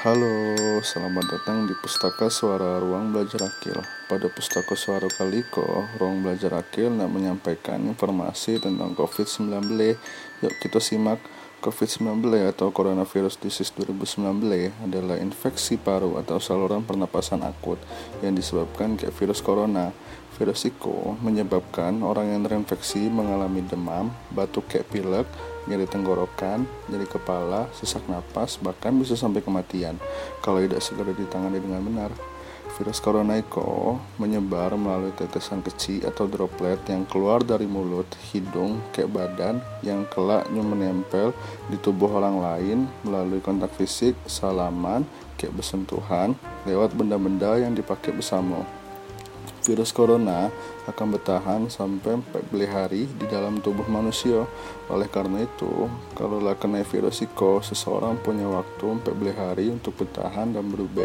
Halo, selamat datang di Pustaka Suara Ruang Belajar Akil. Pada Pustaka Suara Kaliko, Ruang Belajar Akil nak menyampaikan informasi tentang COVID-19. Yuk kita simak. COVID-19 atau Coronavirus Disease 2019 adalah infeksi paru atau saluran pernapasan akut yang disebabkan kayak virus corona. Virus itu menyebabkan orang yang terinfeksi mengalami demam, batuk kayak pilek, nyeri tenggorokan, nyeri kepala, sesak napas, bahkan bisa sampai kematian kalau tidak segera ditangani dengan benar. Virus corona itu menyebar melalui tetesan kecil atau droplet yang keluar dari mulut, hidung, ke badan yang kelak menempel di tubuh orang lain melalui kontak fisik, salaman, kayak bersentuhan, lewat benda-benda yang dipakai bersama. Virus corona akan bertahan sampai 14 hari di dalam tubuh manusia. Oleh karena itu, kalau kena virus itu, seseorang punya waktu 14 hari untuk bertahan dan berubah.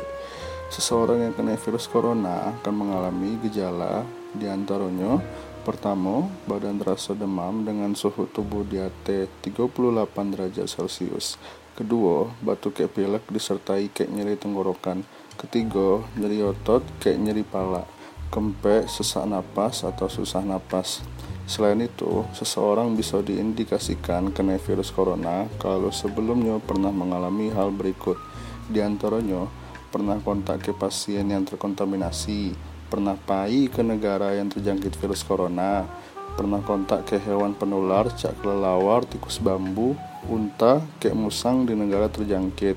Seseorang yang kena virus corona akan mengalami gejala di antaranya Pertama, badan terasa demam dengan suhu tubuh di atas 38 derajat Celcius. Kedua, batuk kayak pilek disertai kayak nyeri tenggorokan. Ketiga, nyeri otot kayak nyeri pala. Kempek, sesak napas atau susah napas. Selain itu, seseorang bisa diindikasikan kena virus corona kalau sebelumnya pernah mengalami hal berikut. Di antaranya, pernah kontak ke pasien yang terkontaminasi, pernah pai ke negara yang terjangkit virus corona, pernah kontak ke hewan penular, cak kelelawar, tikus bambu, unta, ke musang di negara terjangkit,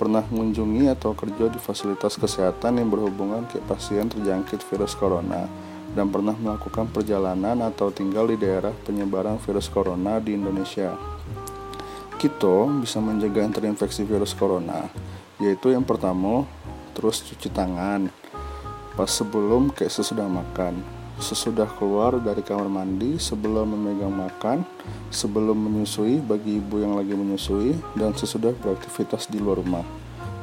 pernah mengunjungi atau kerja di fasilitas kesehatan yang berhubungan ke pasien terjangkit virus corona, dan pernah melakukan perjalanan atau tinggal di daerah penyebaran virus corona di Indonesia. Kita bisa mencegah terinfeksi virus corona yaitu yang pertama terus cuci tangan. Pas sebelum kayak sesudah makan. Sesudah keluar dari kamar mandi sebelum memegang makan sebelum menyusui bagi ibu yang lagi menyusui dan sesudah beraktivitas di luar rumah.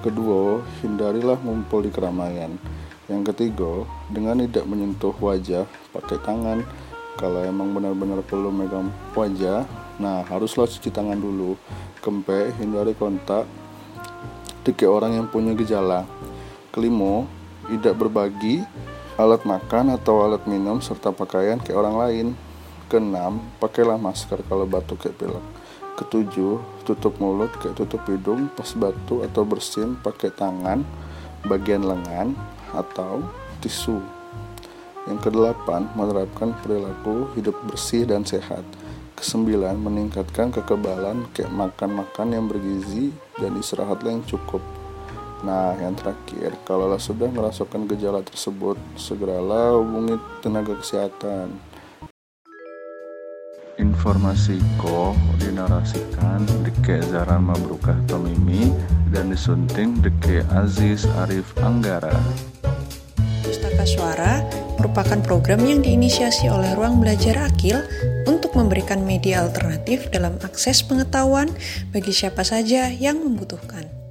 Kedua hindarilah ngumpul di keramaian. Yang ketiga dengan tidak menyentuh wajah pakai tangan. Kalau emang benar-benar perlu megang wajah nah haruslah cuci tangan dulu. Kempe hindari kontak tiga orang yang punya gejala. Kelima, tidak berbagi alat makan atau alat minum serta pakaian ke orang lain. Keenam, pakailah masker kalau batuk kayak pilek. Ketujuh, tutup mulut kayak tutup hidung pas batuk atau bersin pakai tangan, bagian lengan, atau tisu. Yang kedelapan, menerapkan perilaku hidup bersih dan sehat. Kesembilan, meningkatkan kekebalan kayak makan-makan yang bergizi dan istirahatlah yang cukup. Nah, yang terakhir, kalau sudah merasakan gejala tersebut, segeralah hubungi tenaga kesehatan. Informasi ko dinarasikan Deke Zaran Mabrukah Tomimi dan disunting Deke Aziz Arif Anggara. Pustaka Suara merupakan program yang diinisiasi oleh Ruang Belajar Akil untuk memberikan media alternatif dalam akses pengetahuan bagi siapa saja yang membutuhkan.